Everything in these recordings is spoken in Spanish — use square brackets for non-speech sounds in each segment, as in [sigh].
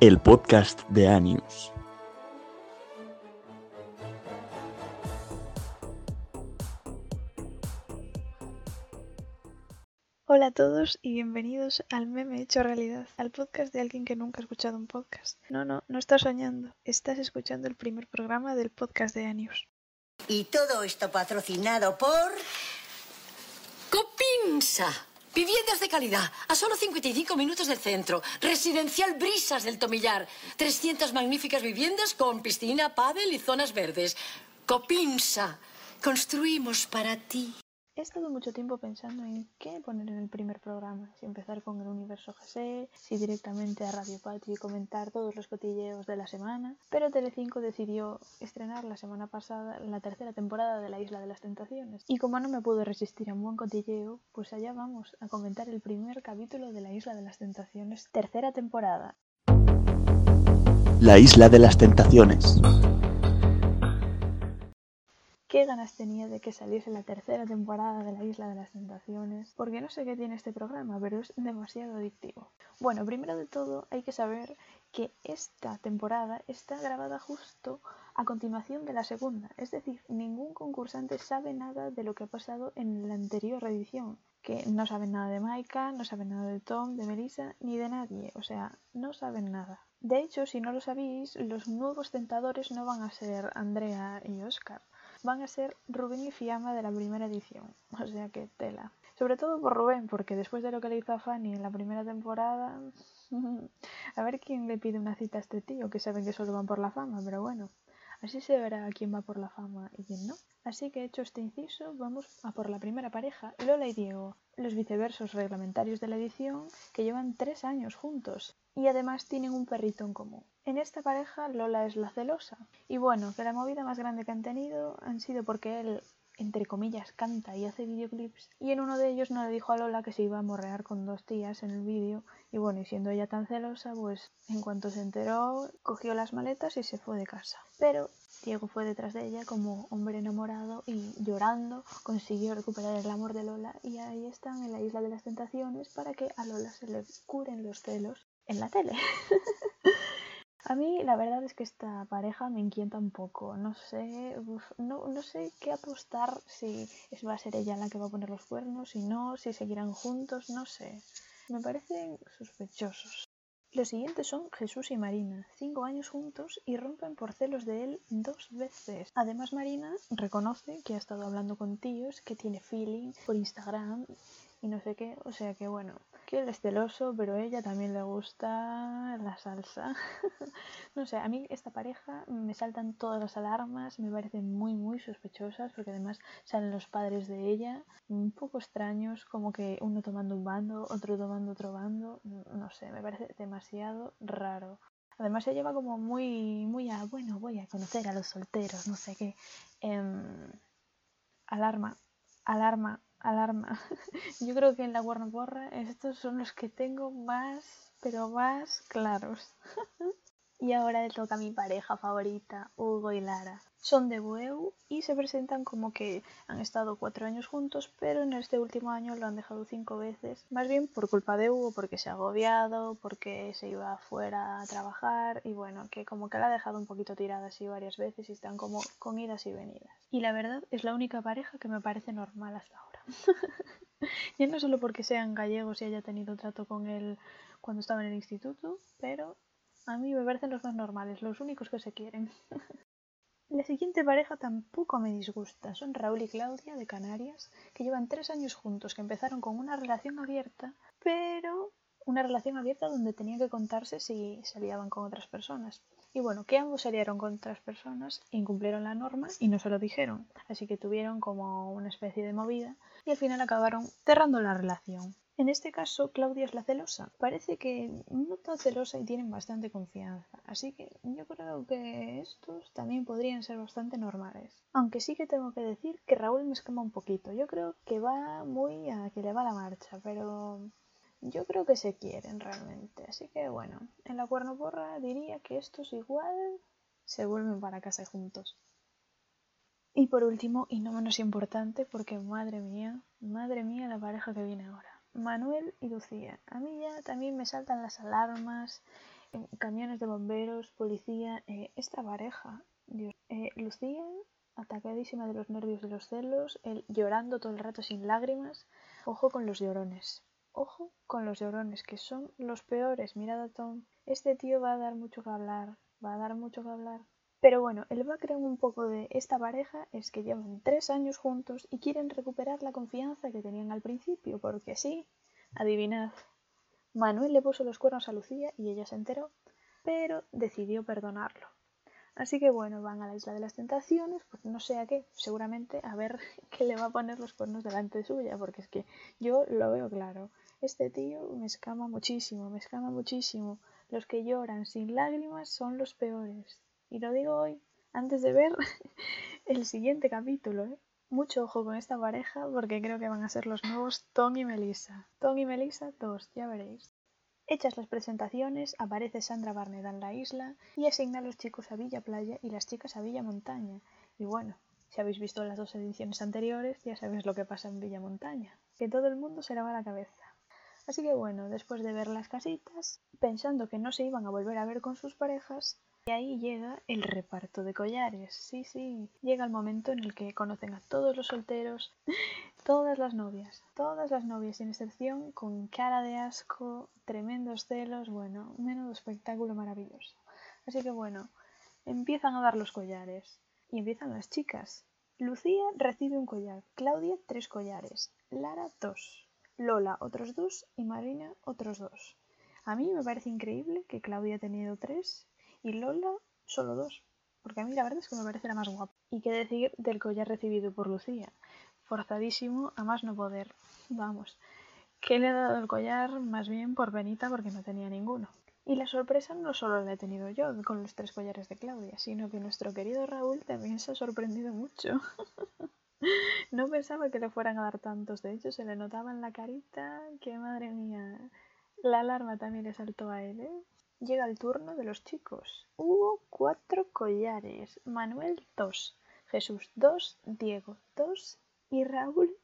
el podcast de Anius. Hola a todos y bienvenidos al meme hecho realidad, al podcast de alguien que nunca ha escuchado un podcast. No, no, no estás soñando, estás escuchando el primer programa del podcast de Anius. Y todo esto patrocinado por... Copinsa. Viviendas de calidad, a solo 55 minutos del centro. Residencial Brisas del Tomillar. 300 magníficas viviendas con piscina, pádel y zonas verdes. Copinsa. Construimos para ti. He estado mucho tiempo pensando en qué poner en el primer programa, si empezar con el universo GC, si directamente a Radio Patio y comentar todos los cotilleos de la semana, pero Telecinco decidió estrenar la semana pasada la tercera temporada de La Isla de las Tentaciones, y como no me pude resistir a un buen cotilleo, pues allá vamos a comentar el primer capítulo de La Isla de las Tentaciones, tercera temporada. La Isla de las Tentaciones. Qué ganas tenía de que saliese la tercera temporada de La Isla de las Tentaciones, porque no sé qué tiene este programa, pero es demasiado adictivo. Bueno, primero de todo hay que saber que esta temporada está grabada justo a continuación de la segunda, es decir, ningún concursante sabe nada de lo que ha pasado en la anterior edición, que no saben nada de Maika, no saben nada de Tom, de Melissa, ni de nadie, o sea, no saben nada. De hecho, si no lo sabéis, los nuevos tentadores no van a ser Andrea y Oscar, van a ser Rubén y Fiamma de la primera edición. [laughs] O sea que tela. Sobre todo por Rubén, porque después de lo que le hizo a Fanny en la primera temporada, [laughs] a ver quién le pide una cita a este tío, que saben que solo van por la fama, pero bueno. Así se verá quién va por la fama y quién no. Así que hecho este inciso, vamos a por la primera pareja, Lola y Diego, los viceversos reglamentarios de la edición que llevan tres años juntos y además tienen un perrito en común. En esta pareja Lola es la celosa y bueno, que la movida más grande que han tenido han sido porque él entre comillas, canta y hace videoclips, y en uno de ellos no le dijo a Lola que se iba a morrear con dos tías en el vídeo, y bueno, y siendo ella tan celosa, pues en cuanto se enteró, cogió las maletas y se fue de casa. Pero Diego fue detrás de ella como hombre enamorado y llorando consiguió recuperar el amor de Lola y ahí están en la isla de las tentaciones para que a Lola se le curen los celos en la tele. [laughs] A mí la verdad es que esta pareja me inquieta un poco. No sé, no, no, sé qué apostar si va a ser ella la que va a poner los cuernos, si no, si seguirán juntos, no sé. Me parecen sospechosos. Los siguientes son Jesús y Marina, cinco años juntos y rompen por celos de él dos veces. Además Marina reconoce que ha estado hablando con tíos, que tiene feeling por Instagram y no sé qué, o sea que bueno, que él es celoso, pero a ella también le gusta la salsa. [laughs] no sé, a mí esta pareja me saltan todas las alarmas, me parecen muy muy sospechosas, porque además salen los padres de ella, un poco extraños, como que uno tomando un bando, otro tomando otro bando, no sé, me parece demasiado raro. Además se lleva como muy, muy a, bueno, voy a conocer a los solteros, no sé qué. Em, alarma, alarma, alarma. [laughs] Yo creo que en la Warner Borra estos son los que tengo más, pero más claros. [laughs] y ahora le toca a mi pareja favorita, Hugo y Lara. Son de Bueu y se presentan como que han estado cuatro años juntos, pero en este último año lo han dejado cinco veces. Más bien por culpa de Hugo, porque se ha agobiado, porque se iba afuera a trabajar y bueno, que como que la ha dejado un poquito tirada así varias veces y están como con idas y venidas. Y la verdad es la única pareja que me parece normal hasta ahora. [laughs] ya no solo porque sean gallegos y haya tenido trato con él cuando estaba en el instituto, pero a mí me parecen los más normales, los únicos que se quieren. [laughs] La siguiente pareja tampoco me disgusta. Son Raúl y Claudia de Canarias, que llevan tres años juntos, que empezaron con una relación abierta, pero una relación abierta donde tenían que contarse si se aliaban con otras personas. Y bueno, que ambos salieron con otras personas, incumplieron la norma y no se lo dijeron. Así que tuvieron como una especie de movida y al final acabaron cerrando la relación. En este caso, Claudia es la celosa. Parece que no tan celosa y tienen bastante confianza. Así que yo creo que estos también podrían ser bastante normales. Aunque sí que tengo que decir que Raúl me escama un poquito. Yo creo que va muy a que le va la marcha, pero yo creo que se quieren realmente. Así que bueno, en la cuernoporra diría que estos igual se vuelven para casa juntos. Y por último, y no menos importante, porque madre mía, madre mía la pareja que viene ahora. Manuel y Lucía. A mí ya también me saltan las alarmas camiones de bomberos, policía, eh, esta pareja, Dios, eh, Lucía atacadísima de los nervios de los celos, él llorando todo el rato sin lágrimas, ojo con los llorones. Ojo con los llorones, que son los peores. Mirad a Tom. Este tío va a dar mucho que hablar. Va a dar mucho que hablar. Pero bueno, el background un poco de esta pareja es que llevan tres años juntos y quieren recuperar la confianza que tenían al principio, porque sí, adivinad, Manuel le puso los cuernos a Lucía y ella se enteró, pero decidió perdonarlo. Así que bueno, van a la isla de las tentaciones, pues no sé a qué, seguramente a ver [laughs] qué le va a poner los cuernos delante suya, porque es que yo lo veo claro. Este tío me escama muchísimo, me escama muchísimo. Los que lloran sin lágrimas son los peores. Y lo digo hoy, antes de ver [laughs] el siguiente capítulo, ¿eh? Mucho ojo con esta pareja porque creo que van a ser los nuevos Tom y Melissa. Tom y Melissa 2, ya veréis. Hechas las presentaciones, aparece Sandra Barnett en la isla y asigna a los chicos a Villa Playa y las chicas a Villa Montaña. Y bueno, si habéis visto las dos ediciones anteriores, ya sabéis lo que pasa en Villa Montaña, que todo el mundo se lava la cabeza. Así que bueno, después de ver las casitas, pensando que no se iban a volver a ver con sus parejas, y ahí llega el reparto de collares. Sí, sí, llega el momento en el que conocen a todos los solteros, todas las novias, todas las novias sin excepción, con cara de asco, tremendos celos, bueno, menudo espectáculo maravilloso. Así que bueno, empiezan a dar los collares y empiezan las chicas. Lucía recibe un collar, Claudia tres collares, Lara dos, Lola otros dos y Marina otros dos. A mí me parece increíble que Claudia ha tenido tres y Lola solo dos, porque a mí la verdad es que me parece la más guapa. Y qué decir del collar recibido por Lucía, forzadísimo a más no poder. Vamos, que le ha dado el collar más bien por venita porque no tenía ninguno. Y la sorpresa no solo la he tenido yo con los tres collares de Claudia, sino que nuestro querido Raúl también se ha sorprendido mucho. [laughs] no pensaba que le fueran a dar tantos, de hecho se le notaba en la carita que madre mía, la alarma también le saltó a él, ¿eh? Llega el turno de los chicos. Hubo cuatro collares. Manuel dos. Jesús dos. Diego dos. Y Raúl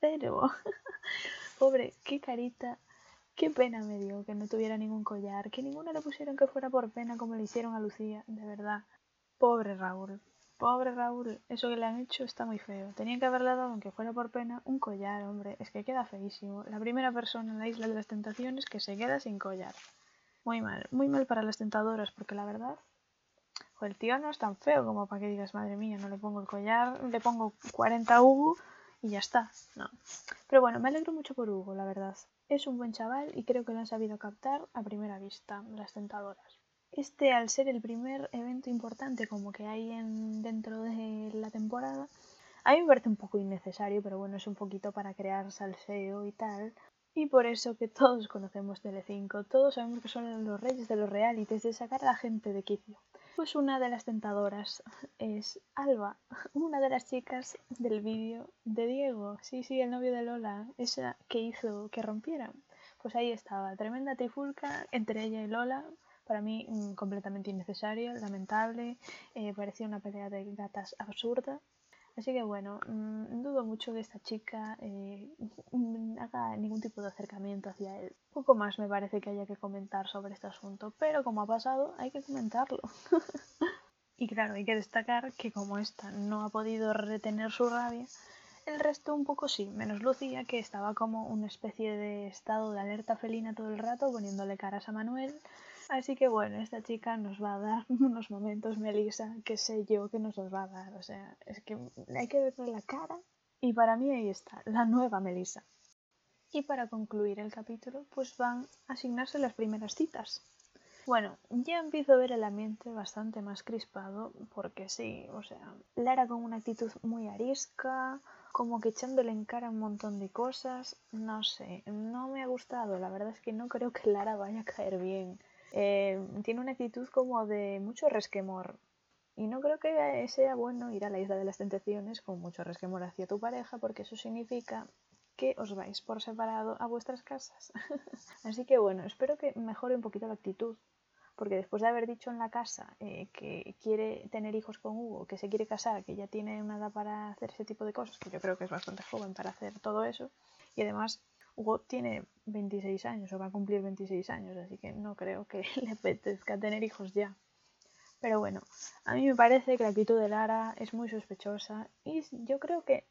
cero. [laughs] Pobre, qué carita. Qué pena me dio que no tuviera ningún collar. Que ninguno le pusieron que fuera por pena como le hicieron a Lucía. De verdad. Pobre Raúl. Pobre Raúl, eso que le han hecho está muy feo. Tenían que haberle dado, aunque fuera por pena, un collar, hombre. Es que queda feísimo. La primera persona en la isla de las tentaciones que se queda sin collar. Muy mal, muy mal para las tentadoras, porque la verdad, el tío no es tan feo como para que digas, madre mía, no le pongo el collar, le pongo 40 Hugo y ya está. No. Pero bueno, me alegro mucho por Hugo, la verdad. Es un buen chaval y creo que lo han sabido captar a primera vista, las tentadoras. Este, al ser el primer evento importante como que hay en, dentro de la temporada, a mí me parece un poco innecesario, pero bueno, es un poquito para crear salseo y tal. Y por eso que todos conocemos Telecinco, todos sabemos que son los reyes de los realities, de sacar a la gente de quicio. Pues una de las tentadoras es Alba, una de las chicas del vídeo de Diego, sí, sí, el novio de Lola, esa que hizo que rompieran. Pues ahí estaba, tremenda trifulca entre ella y Lola, para mí mm, completamente innecesaria, lamentable, eh, parecía una pelea de gatas absurda. Así que bueno, mm, dudo mucho que esta chica eh, mm, haga ningún tipo de acercamiento hacia él. Poco más me parece que haya que comentar sobre este asunto, pero como ha pasado, hay que comentarlo. [laughs] y claro, hay que destacar que como esta no ha podido retener su rabia, el resto un poco sí, menos Lucía, que estaba como una especie de estado de alerta felina todo el rato, poniéndole caras a Manuel, Así que bueno, esta chica nos va a dar [laughs] unos momentos, Melissa, que sé yo que nos los va a dar. O sea, es que hay que verle la cara. Y para mí ahí está, la nueva Melissa. Y para concluir el capítulo, pues van a asignarse las primeras citas. Bueno, ya empiezo a ver el ambiente bastante más crispado, porque sí, o sea, Lara con una actitud muy arisca, como que echándole en cara un montón de cosas, no sé, no me ha gustado, la verdad es que no creo que Lara vaya a caer bien. Eh, tiene una actitud como de mucho resquemor. Y no creo que sea bueno ir a la isla de las tentaciones con mucho resquemor hacia tu pareja, porque eso significa que os vais por separado a vuestras casas. [laughs] Así que bueno, espero que mejore un poquito la actitud, porque después de haber dicho en la casa eh, que quiere tener hijos con Hugo, que se quiere casar, que ya tiene una edad para hacer ese tipo de cosas, que yo creo que es bastante joven para hacer todo eso, y además Hugo tiene 26 años o va a cumplir 26 años, así que no creo que [laughs] le apetezca tener hijos ya. Pero bueno, a mí me parece que la actitud de Lara es muy sospechosa y yo creo que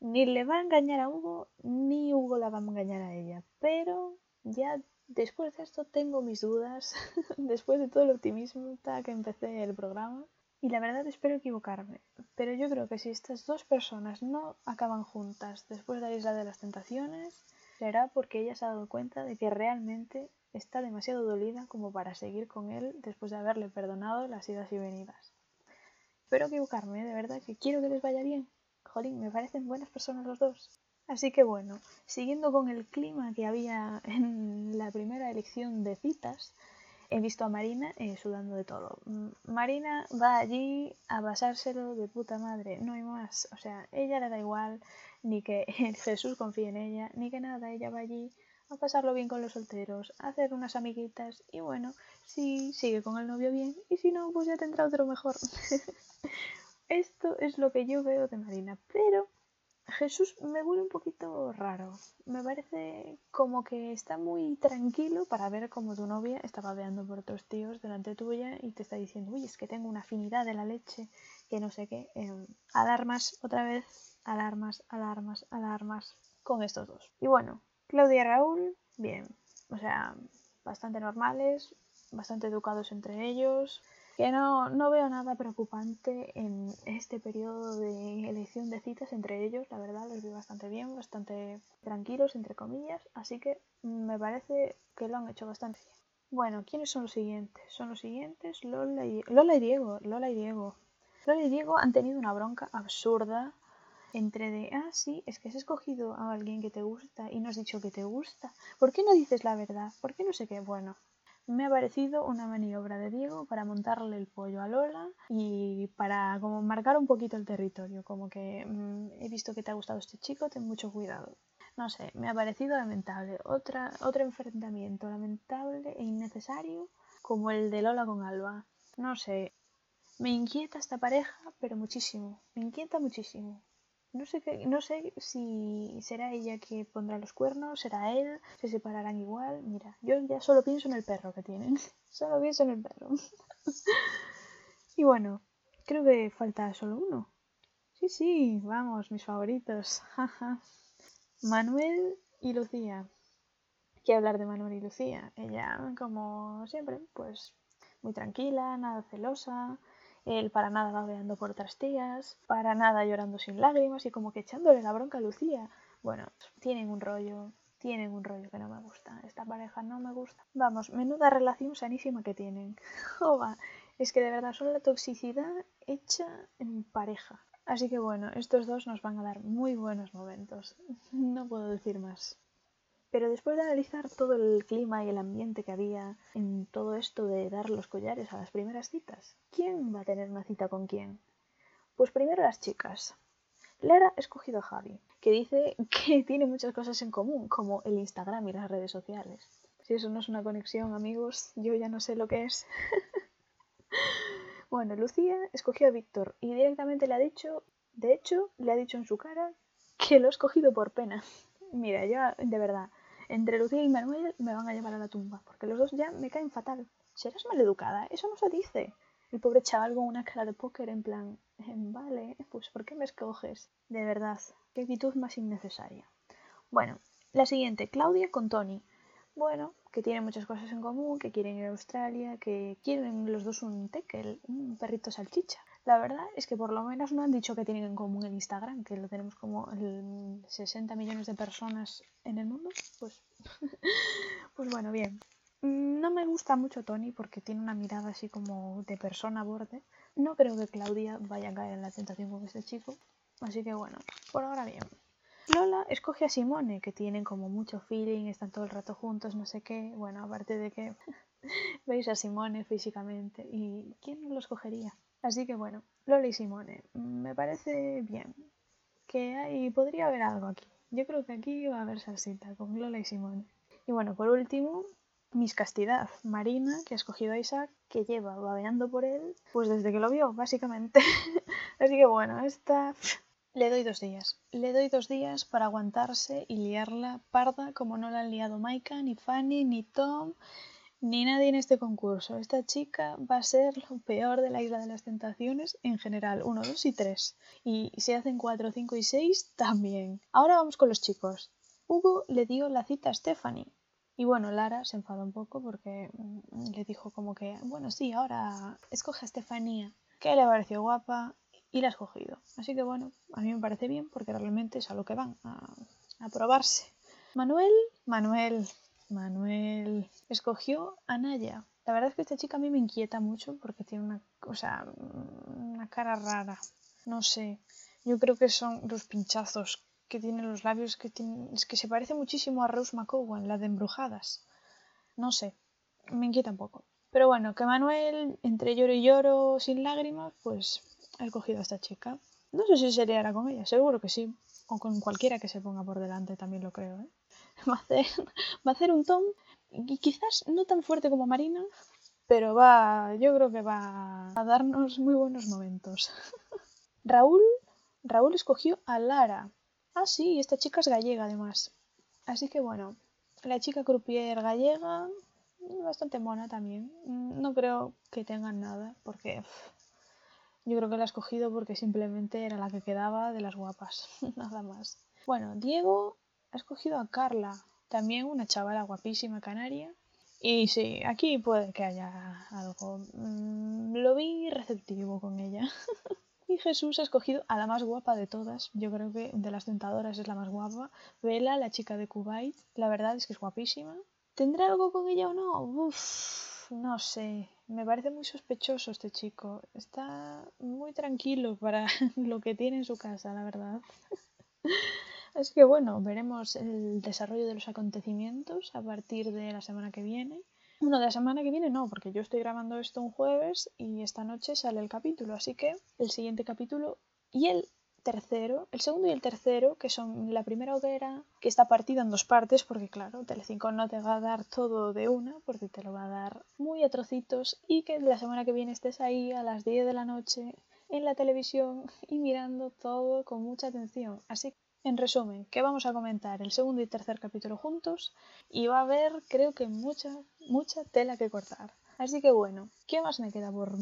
ni le va a engañar a Hugo ni Hugo la va a engañar a ella. Pero ya después de esto tengo mis dudas, [laughs] después de todo el optimismo que empecé el programa. Y la verdad espero equivocarme, pero yo creo que si estas dos personas no acaban juntas después de la Isla de las Tentaciones, será porque ella se ha dado cuenta de que realmente está demasiado dolida como para seguir con él después de haberle perdonado las idas y venidas. Espero equivocarme, de verdad que quiero que les vaya bien. Jolín, me parecen buenas personas los dos. Así que bueno, siguiendo con el clima que había en la primera elección de citas, he visto a Marina eh, sudando de todo. Marina va allí a basárselo de puta madre, no hay más. O sea, ella le da igual ni que [laughs] Jesús confíe en ella, ni que nada, ella va allí a pasarlo bien con los solteros, a hacer unas amiguitas y bueno, si sigue con el novio bien y si no, pues ya tendrá otro mejor. [laughs] Esto es lo que yo veo de Marina, pero Jesús me huele un poquito raro. Me parece como que está muy tranquilo para ver cómo tu novia está babeando por otros tíos delante tuya y te está diciendo, uy, es que tengo una afinidad de la leche, que no sé qué. Eh, alarmas, otra vez, alarmas, alarmas, alarmas con estos dos. Y bueno, Claudia y Raúl, bien. O sea, bastante normales, bastante educados entre ellos que no, no veo nada preocupante en este periodo de elección de citas entre ellos, la verdad los veo bastante bien, bastante tranquilos, entre comillas, así que me parece que lo han hecho bastante bien. Bueno, ¿quiénes son los siguientes? Son los siguientes Lola y, Lola y Diego, Lola y Diego. Lola y Diego han tenido una bronca absurda entre de, ah, sí, es que has escogido a alguien que te gusta y no has dicho que te gusta. ¿Por qué no dices la verdad? ¿Por qué no sé qué? Bueno, me ha parecido una maniobra de Diego para montarle el pollo a Lola y para como marcar un poquito el territorio, como que mm, he visto que te ha gustado este chico, ten mucho cuidado. No sé, me ha parecido lamentable. Otra, otro enfrentamiento lamentable e innecesario como el de Lola con Alba. No sé, me inquieta esta pareja, pero muchísimo. Me inquieta muchísimo. No sé, qué, no sé si será ella que pondrá los cuernos, será él, se separarán igual. Mira, yo ya solo pienso en el perro que tienen. [laughs] solo pienso en el perro. [laughs] y bueno, creo que falta solo uno. Sí, sí, vamos, mis favoritos. [laughs] Manuel y Lucía. ¿Qué hablar de Manuel y Lucía? Ella, como siempre, pues muy tranquila, nada celosa, él para nada babeando por otras tías, para nada llorando sin lágrimas y como que echándole la bronca a Lucía. Bueno, tienen un rollo, tienen un rollo que no me gusta. Esta pareja no me gusta. Vamos, menuda relación sanísima que tienen. [laughs] Joba, es que de verdad son la toxicidad hecha en pareja. Así que bueno, estos dos nos van a dar muy buenos momentos. [laughs] No puedo decir más. Pero después de analizar todo el clima y el ambiente que había en todo esto de dar los collares a las primeras citas, ¿quién va a tener una cita con quién? Pues primero las chicas. Lara ha escogido a Javi, que dice [laughs] que tiene muchas cosas en común, como el Instagram y las redes sociales. Si eso no es una conexión, amigos, yo ya no sé lo que es. [laughs] bueno, Lucía escogió a Víctor y directamente le ha dicho, de hecho, le ha dicho en su cara que lo ha escogido por pena. Mira, yo de verdad, entre Lucía y Manuel me van a llevar a la tumba, porque los dos ya me caen fatal. Serás maleducada, eso no se dice. El pobre chaval con una cara de póker en plan, em, vale, pues ¿por qué me escoges? De verdad, qué actitud más innecesaria. Bueno, la siguiente, Claudia con Tony. Bueno, que tienen muchas cosas en común, que quieren ir a Australia, que quieren los dos un tekel, un perrito salchicha. La verdad es que por lo menos no han dicho que tienen en común el Instagram, que lo tenemos como el 60 millones de personas en el mundo. Pues, [laughs] pues bueno, bien. No me gusta mucho Tony porque tiene una mirada así como de persona borde. No creo que Claudia vaya a caer en la tentación con este chico. Así que bueno, por ahora bien. Lola escoge a Simone, que tienen como mucho feeling, están todo el rato juntos, no sé qué. Bueno, aparte de que [laughs] veis a Simone físicamente. ¿Y quién lo escogería? Así que bueno, Lola y Simone, me parece bien. Que hay, podría haber algo aquí. Yo creo que aquí va a haber salsita con Lola y Simone. Y bueno, por último, Miss Castidad, Marina, que ha escogido a Isaac, que lleva babeando por él, pues desde que lo vio, básicamente. [laughs] Así que bueno, esta Le doy dos días. Le doy dos días para aguantarse y liarla parda como no la han liado Maika, ni Fanny, ni Tom, ni nadie en este concurso. Esta chica va a ser lo peor de la Isla de las Tentaciones en general. Uno, dos y tres. Y si hacen cuatro, cinco y seis, también. Ahora vamos con los chicos. Hugo le dio la cita a Stephanie. Y bueno, Lara se enfadó un poco porque mm, le dijo como que, bueno, sí, ahora escoge a Estefanía, que le pareció guapa y la ha escogido. Así que bueno, a mí me parece bien porque realmente es a lo que van, a, a probarse. Manuel, Manuel, Manuel escogió a Naya. La verdad es que esta chica a mí me inquieta mucho porque tiene una, o sea, una cara rara. No sé. Yo creo que son los pinchazos que tiene los labios que tiene, es que se parece muchísimo a Rose McCowan, la de Embrujadas. No sé, me inquieta un poco. Pero bueno, que Manuel, entre lloro y lloro, sin lágrimas, pues ha escogido a esta chica. No sé si se liará con ella, seguro que sí. O con cualquiera que se ponga por delante, también lo creo. ¿eh? [laughs] Va, a hacer, va a hacer un Tom, y quizás no tan fuerte como Marina, pero va, yo creo que va a darnos muy buenos momentos. [laughs] Raúl, Raúl escogió a Lara. Ah, sí, esta chica es gallega además. Así que bueno, la chica croupier gallega, bastante mona también. No creo que tengan nada, porque yo creo que la ha escogido porque simplemente era la que quedaba de las guapas, [laughs] nada más. Bueno, Diego ha escogido a Carla, también una chavala guapísima canaria. Y sí, aquí puede que haya algo. Mm, lo vi receptivo con ella. [laughs] y Jesús ha escogido a la más guapa de todas. Yo creo que de las tentadoras es la más guapa. Vela, la chica de Kuwait. La verdad es que es guapísima. ¿Tendrá algo con ella o no? Uf, no sé. Me parece muy sospechoso este chico. Está muy tranquilo para [laughs] lo que tiene en su casa, la verdad. [laughs] Así que bueno, veremos el desarrollo de los acontecimientos a partir de la semana que viene. Bueno, de la semana que viene no, porque yo estoy grabando esto un jueves y esta noche sale el capítulo, así que el siguiente capítulo y el tercero, el segundo y el tercero, que son la primera hoguera, que está partida en dos partes, porque claro, Telecinco no te va a dar todo de una, porque te lo va a dar muy a trocitos, y que la semana que viene estés ahí a las 10 de la noche en la televisión y mirando todo con mucha atención. Así que en resumen, que vamos a comentar el segundo y tercer capítulo juntos y va a haber, creo que mucha, mucha tela que cortar. Así que bueno, ¿qué más me queda por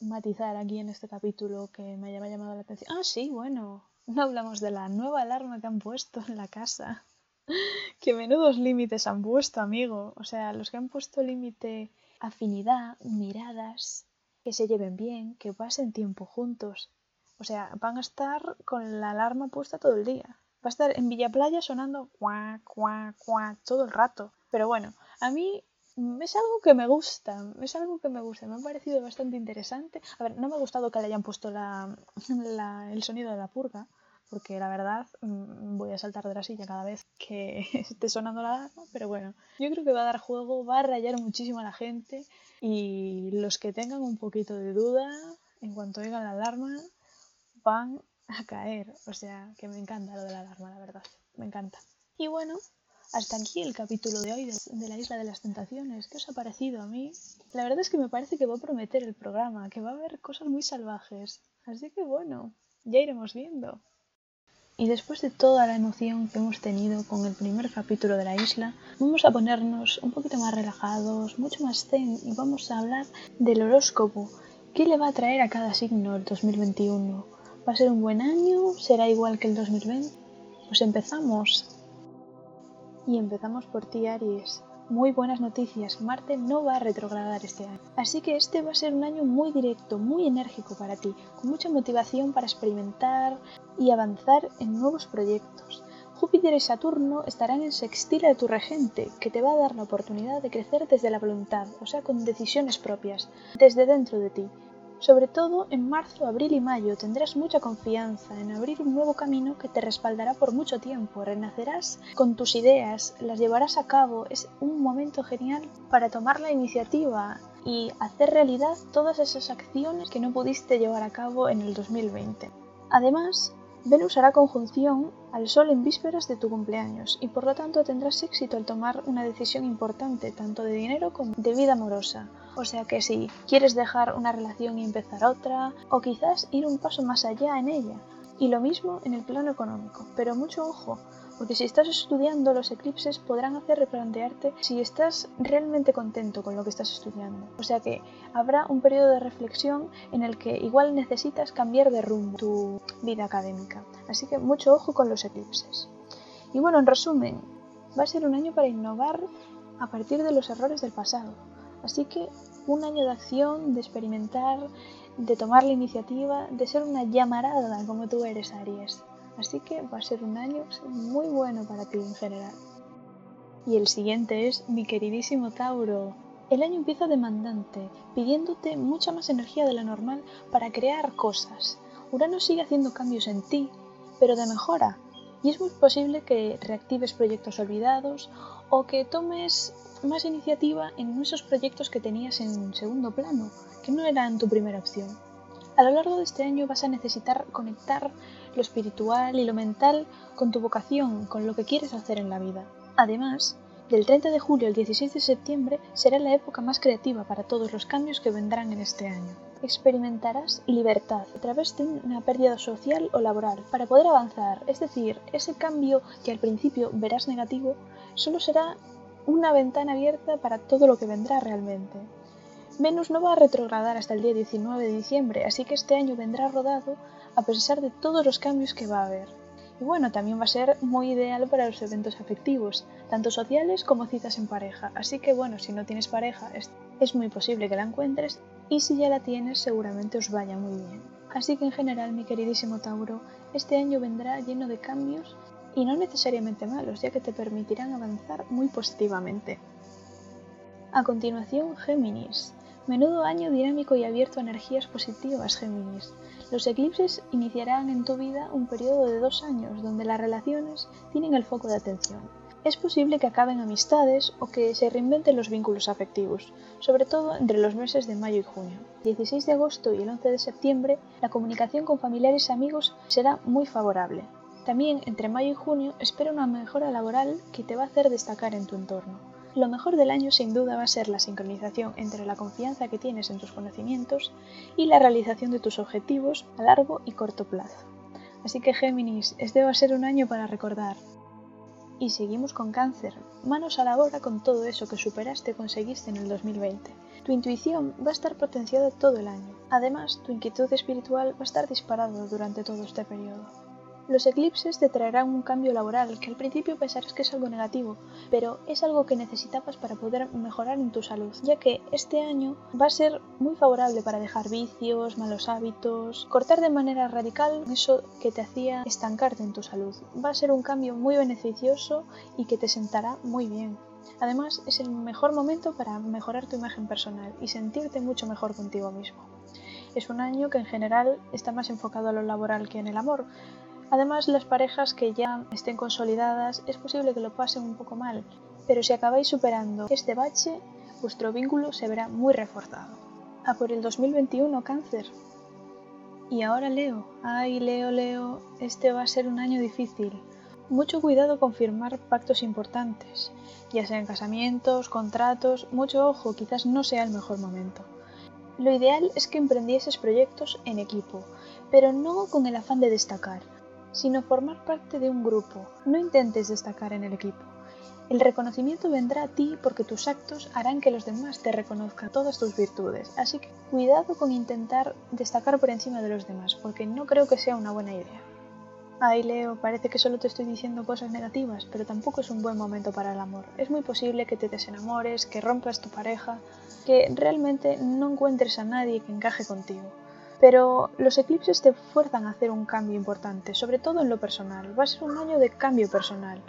matizar aquí en este capítulo que me haya llamado la atención? Ah, sí, bueno, no hablamos de la nueva alarma que han puesto en la casa. [laughs] Qué menudos límites han puesto, amigo. O sea, los que han puesto límite afinidad, miradas, que se lleven bien, que pasen tiempo juntos. O sea, van a estar con la alarma puesta todo el día. Va a estar en Villa Playa sonando cuá, cuá, cuá todo el rato. Pero bueno, a mí es algo que me gusta, es algo que me gusta, me ha parecido bastante interesante. A ver, no me ha gustado que le hayan puesto la, [laughs] el sonido de la purga, porque la verdad mm, voy a saltar de la silla cada vez que [laughs] esté sonando la alarma, pero bueno, yo creo que va a dar juego, va a rayar muchísimo a la gente y los que tengan un poquito de duda en cuanto oigan la alarma, van a caer. O sea, que me encanta lo de la alarma, la verdad. Me encanta. Y bueno, hasta aquí el capítulo de hoy de, la Isla de las Tentaciones. ¿Qué os ha parecido a mí? La verdad es que me parece que va a prometer el programa, que va a haber cosas muy salvajes. Así que bueno, ya iremos viendo. Y después de toda la emoción que hemos tenido con el primer capítulo de la isla, vamos a ponernos un poquito más relajados, mucho más zen y vamos a hablar del horóscopo. ¿Qué le va a traer a cada signo el 2021? ¿Va a ser un buen año? ¿Será igual que el 2020? Pues empezamos. Y empezamos por ti, Aries. Muy buenas noticias, Marte no va a retrogradar este año. Así que este va a ser un año muy directo, muy enérgico para ti, con mucha motivación para experimentar y avanzar en nuevos proyectos. Júpiter y Saturno estarán en sextil a tu regente, que te va a dar la oportunidad de crecer desde la voluntad, o sea, con decisiones propias, desde dentro de ti, sobre todo en marzo, abril y mayo tendrás mucha confianza en abrir un nuevo camino que te respaldará por mucho tiempo. Renacerás con tus ideas, las llevarás a cabo. Es un momento genial para tomar la iniciativa y hacer realidad todas esas acciones que no pudiste llevar a cabo en el 2020. Además, Venus hará conjunción al Sol en vísperas de tu cumpleaños y por lo tanto tendrás éxito al tomar una decisión importante tanto de dinero como de vida amorosa. O sea que si quieres dejar una relación y empezar otra, o quizás ir un paso más allá en ella, Y lo mismo en el plano económico, pero mucho ojo, porque si estás estudiando los eclipses podrán hacer replantearte si estás realmente contento con lo que estás estudiando. O sea que habrá un periodo de reflexión en el que igual necesitas cambiar de rumbo tu vida académica. Así que mucho ojo con los eclipses. Y bueno, en resumen, va a ser un año para innovar a partir de los errores del pasado. Así que un año de acción, de experimentar, de tomar la iniciativa, de ser una llamarada como tú eres, Aries. Así que va a ser un año muy bueno para ti en general. Y el siguiente es mi queridísimo Tauro. El año empieza demandante, pidiéndote mucha más energía de la normal para crear cosas. Urano sigue haciendo cambios en ti, pero de mejora. Y es muy posible que reactives proyectos olvidados o que tomes más iniciativa en esos proyectos que tenías en segundo plano, que no eran tu primera opción. A lo largo de este año vas a necesitar conectar lo espiritual y lo mental con tu vocación, con lo que quieres hacer en la vida. Además, del 30 de julio al 16 de septiembre será la época más creativa para todos los cambios que vendrán en este año. Experimentarás libertad a través de una pérdida social o laboral para poder avanzar, es decir, ese cambio que al principio verás negativo solo será una ventana abierta para todo lo que vendrá realmente. Venus no va a retrogradar hasta el día 19 de diciembre, así que este año vendrá rodado a pesar de todos los cambios que va a haber. Y bueno, también va a ser muy ideal para los eventos afectivos, tanto sociales como citas en pareja. Así que bueno, si no tienes pareja, es, muy posible que la encuentres y si ya la tienes, seguramente os vaya muy bien. Así que en general, mi queridísimo Tauro, este año vendrá lleno de cambios y no necesariamente malos, ya que te permitirán avanzar muy positivamente. A continuación, Géminis. Menudo año dinámico y abierto a energías positivas, Géminis. Los eclipses iniciarán en tu vida un periodo de dos años donde las relaciones tienen el foco de atención. Es posible que acaben amistades o que se reinventen los vínculos afectivos, sobre todo entre los meses de mayo y junio. El 16 de agosto y el 11 de septiembre, la comunicación con familiares y amigos será muy favorable. También entre mayo y junio espera una mejora laboral que te va a hacer destacar en tu entorno. Lo mejor del año sin duda va a ser la sincronización entre la confianza que tienes en tus conocimientos y la realización de tus objetivos a largo y corto plazo. Así que Géminis, este va a ser un año para recordar. Y seguimos con cáncer. Manos a la obra con todo eso que superaste y conseguiste en el 2020. Tu intuición va a estar potenciada todo el año. Además, tu inquietud espiritual va a estar disparada durante todo este periodo. Los eclipses te traerán un cambio laboral que al principio pensarás que es algo negativo, pero es algo que necesitabas para poder mejorar en tu salud, ya que este año va a ser muy favorable para dejar vicios, malos hábitos, cortar de manera radical eso que te hacía estancarte en tu salud. Va a ser un cambio muy beneficioso y que te sentará muy bien. Además, es el mejor momento para mejorar tu imagen personal y sentirte mucho mejor contigo mismo. Es un año que en general está más enfocado a lo laboral que en el amor, Además, las parejas que ya estén consolidadas es posible que lo pasen un poco mal, pero si acabáis superando este bache, vuestro vínculo se verá muy reforzado. A por el 2021, cáncer. Y ahora Leo. Ay, Leo, Leo, este va a ser un año difícil. Mucho cuidado con firmar pactos importantes, ya sean casamientos, contratos, mucho ojo, quizás no sea el mejor momento. Lo ideal es que emprendieses proyectos en equipo, pero no con el afán de destacar, sino formar parte de un grupo. No intentes destacar en el equipo. El reconocimiento vendrá a ti porque tus actos harán que los demás te reconozcan todas tus virtudes, así que cuidado con intentar destacar por encima de los demás, porque no creo que sea una buena idea. Ay, Leo, parece que solo te estoy diciendo cosas negativas, pero tampoco es un buen momento para el amor. Es muy posible que te desenamores, que rompas tu pareja, que realmente no encuentres a nadie que encaje contigo. Pero los eclipses te fuerzan a hacer un cambio importante, sobre todo en lo personal. Va a ser un año de cambio personal.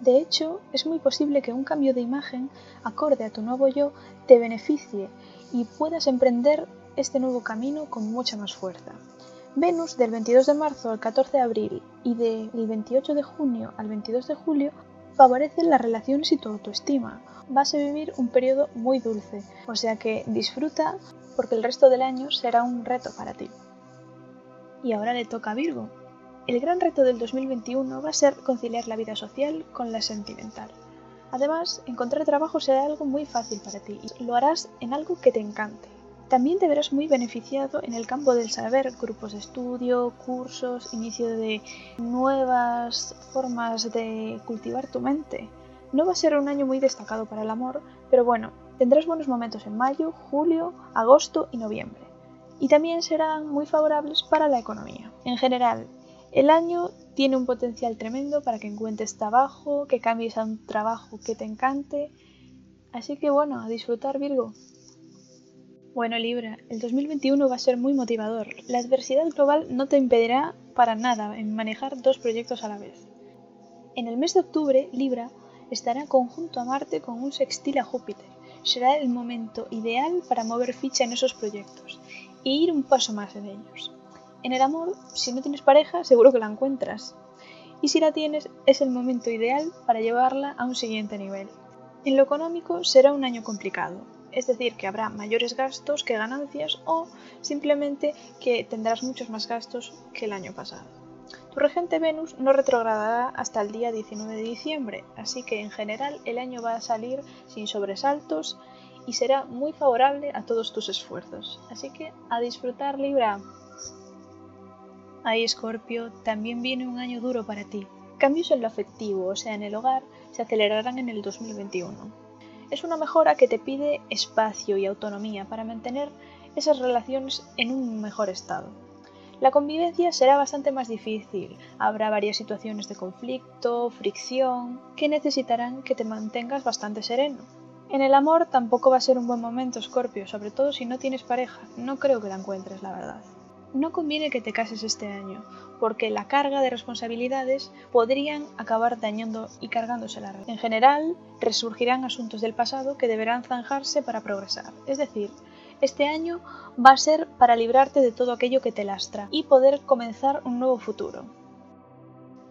De hecho, es muy posible que un cambio de imagen acorde a tu nuevo yo te beneficie y puedas emprender este nuevo camino con mucha más fuerza. Venus del 22 de marzo al 14 de abril y del 28 de junio al 22 de julio favorecen las relaciones y tu autoestima. Vas a vivir un periodo muy dulce, o sea que disfruta porque el resto del año será un reto para ti. Y ahora le toca a Virgo. El gran reto del 2021 va a ser conciliar la vida social con la sentimental. Además, encontrar trabajo será algo muy fácil para ti y lo harás en algo que te encante. También te verás muy beneficiado en el campo del saber, grupos de estudio, cursos, inicio de nuevas formas de cultivar tu mente. No va a ser un año muy destacado para el amor, pero bueno, tendrás buenos momentos en mayo, julio, agosto y noviembre. Y también serán muy favorables para la economía. En general, el año tiene un potencial tremendo para que encuentres trabajo, que cambies a un trabajo que te encante. Así que bueno, a disfrutar Virgo. Bueno Libra, el 2021 va a ser muy motivador. La adversidad global no te impedirá para nada en manejar dos proyectos a la vez. En el mes de octubre, Libra estará conjunto a Marte con un sextil a Júpiter. Será el momento ideal para mover ficha en esos proyectos e ir un paso más en ellos. En el amor, si no tienes pareja, seguro que la encuentras. Y si la tienes, es el momento ideal para llevarla a un siguiente nivel. En lo económico será un año complicado, es decir, que habrá mayores gastos que ganancias o simplemente que tendrás muchos más gastos que el año pasado. Tu regente Venus no retrogradará hasta el día 19 de diciembre, así que en general el año va a salir sin sobresaltos y será muy favorable a todos tus esfuerzos. Así que a disfrutar Libra. Ahí Escorpio, también viene un año duro para ti. Cambios en lo afectivo, o sea, en el hogar, se acelerarán en el 2021 es una mejora que te pide espacio y autonomía para mantener esas relaciones en un mejor estado. La convivencia será bastante más difícil, habrá varias situaciones de conflicto, fricción, que necesitarán que te mantengas bastante sereno. En el amor tampoco va a ser un buen momento, Scorpio, sobre todo si no tienes pareja, no creo que la encuentres, la verdad. No conviene que te cases este año, porque la carga de responsabilidades podrían acabar dañando y cargándose la red. En general, resurgirán asuntos del pasado que deberán zanjarse para progresar. Es decir, este año va a ser para librarte de todo aquello que te lastra y poder comenzar un nuevo futuro.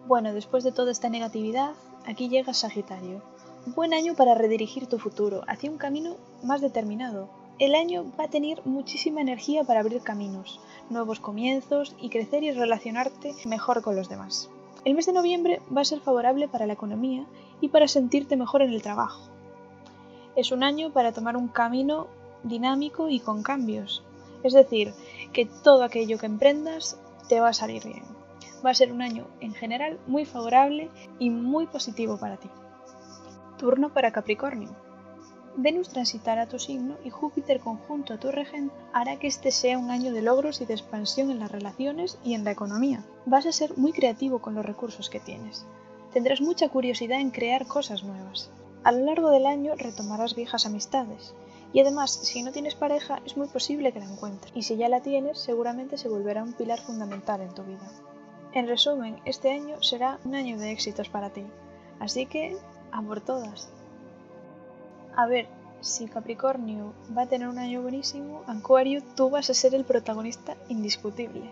Bueno, después de toda esta negatividad, aquí llega Sagitario. Buen año para redirigir tu futuro hacia un camino más determinado. El año va a tener muchísima energía para abrir caminos, nuevos comienzos y crecer y relacionarte mejor con los demás. El mes de noviembre va a ser favorable para la economía y para sentirte mejor en el trabajo. Es un año para tomar un camino dinámico y con cambios. Es decir, que todo aquello que emprendas te va a salir bien. Va a ser un año en general muy favorable y muy positivo para ti. Turno para Capricornio. Venus transitará tu signo y Júpiter conjunto a tu regente hará que este sea un año de logros y de expansión en las relaciones y en la economía. Vas a ser muy creativo con los recursos que tienes. Tendrás mucha curiosidad en crear cosas nuevas. A lo largo del año retomarás viejas amistades. Y además, si no tienes pareja, es muy posible que la encuentres. Y si ya la tienes, seguramente se volverá un pilar fundamental en tu vida. En resumen, este año será un año de éxitos para ti. Así que, a por todas. A ver, si Capricornio va a tener un año buenísimo, Acuario, tú vas a ser el protagonista indiscutible.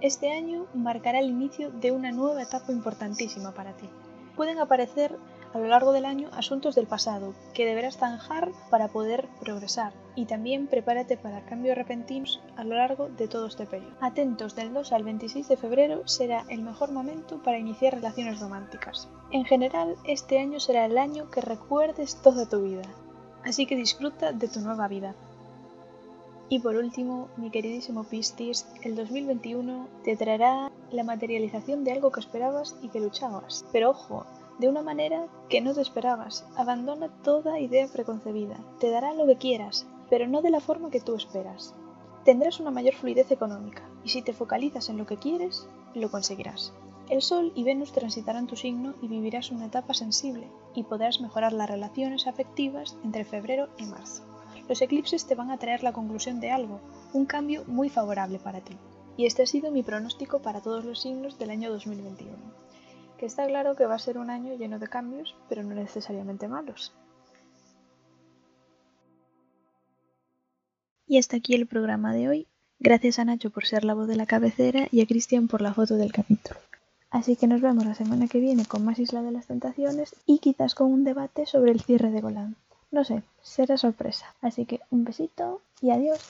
Este año marcará el inicio de una nueva etapa importantísima para ti. Pueden aparecer a lo largo del año asuntos del pasado que deberás zanjar para poder progresar y también prepárate para cambios repentinos a lo largo de todo este periodo. Atentos, del 2 al 26 de febrero será el mejor momento para iniciar relaciones románticas. En general, este año será el año que recuerdes toda tu vida, así que disfruta de tu nueva vida. Y por último, mi queridísimo Piscis, el 2021 te traerá la materialización de algo que esperabas y que luchabas. Pero ojo, de una manera que no te esperabas. Abandona toda idea preconcebida. Te dará lo que quieras, pero no de la forma que tú esperas. Tendrás una mayor fluidez económica, y si te focalizas en lo que quieres, lo conseguirás. El Sol y Venus transitarán tu signo y vivirás una etapa sensible, y podrás mejorar las relaciones afectivas entre febrero y marzo. Los eclipses te van a traer la conclusión de algo, un cambio muy favorable para ti. Y este ha sido mi pronóstico para todos los signos del año 2021. Está claro que va a ser un año lleno de cambios, pero no necesariamente malos. Y hasta aquí el programa de hoy. Gracias a Nacho por ser la voz de la cabecera y a Cristian por la foto del capítulo. Así que nos vemos la semana que viene con más Isla de las Tentaciones y quizás con un debate sobre el cierre de Golán. No sé, será sorpresa. Así que un besito y adiós.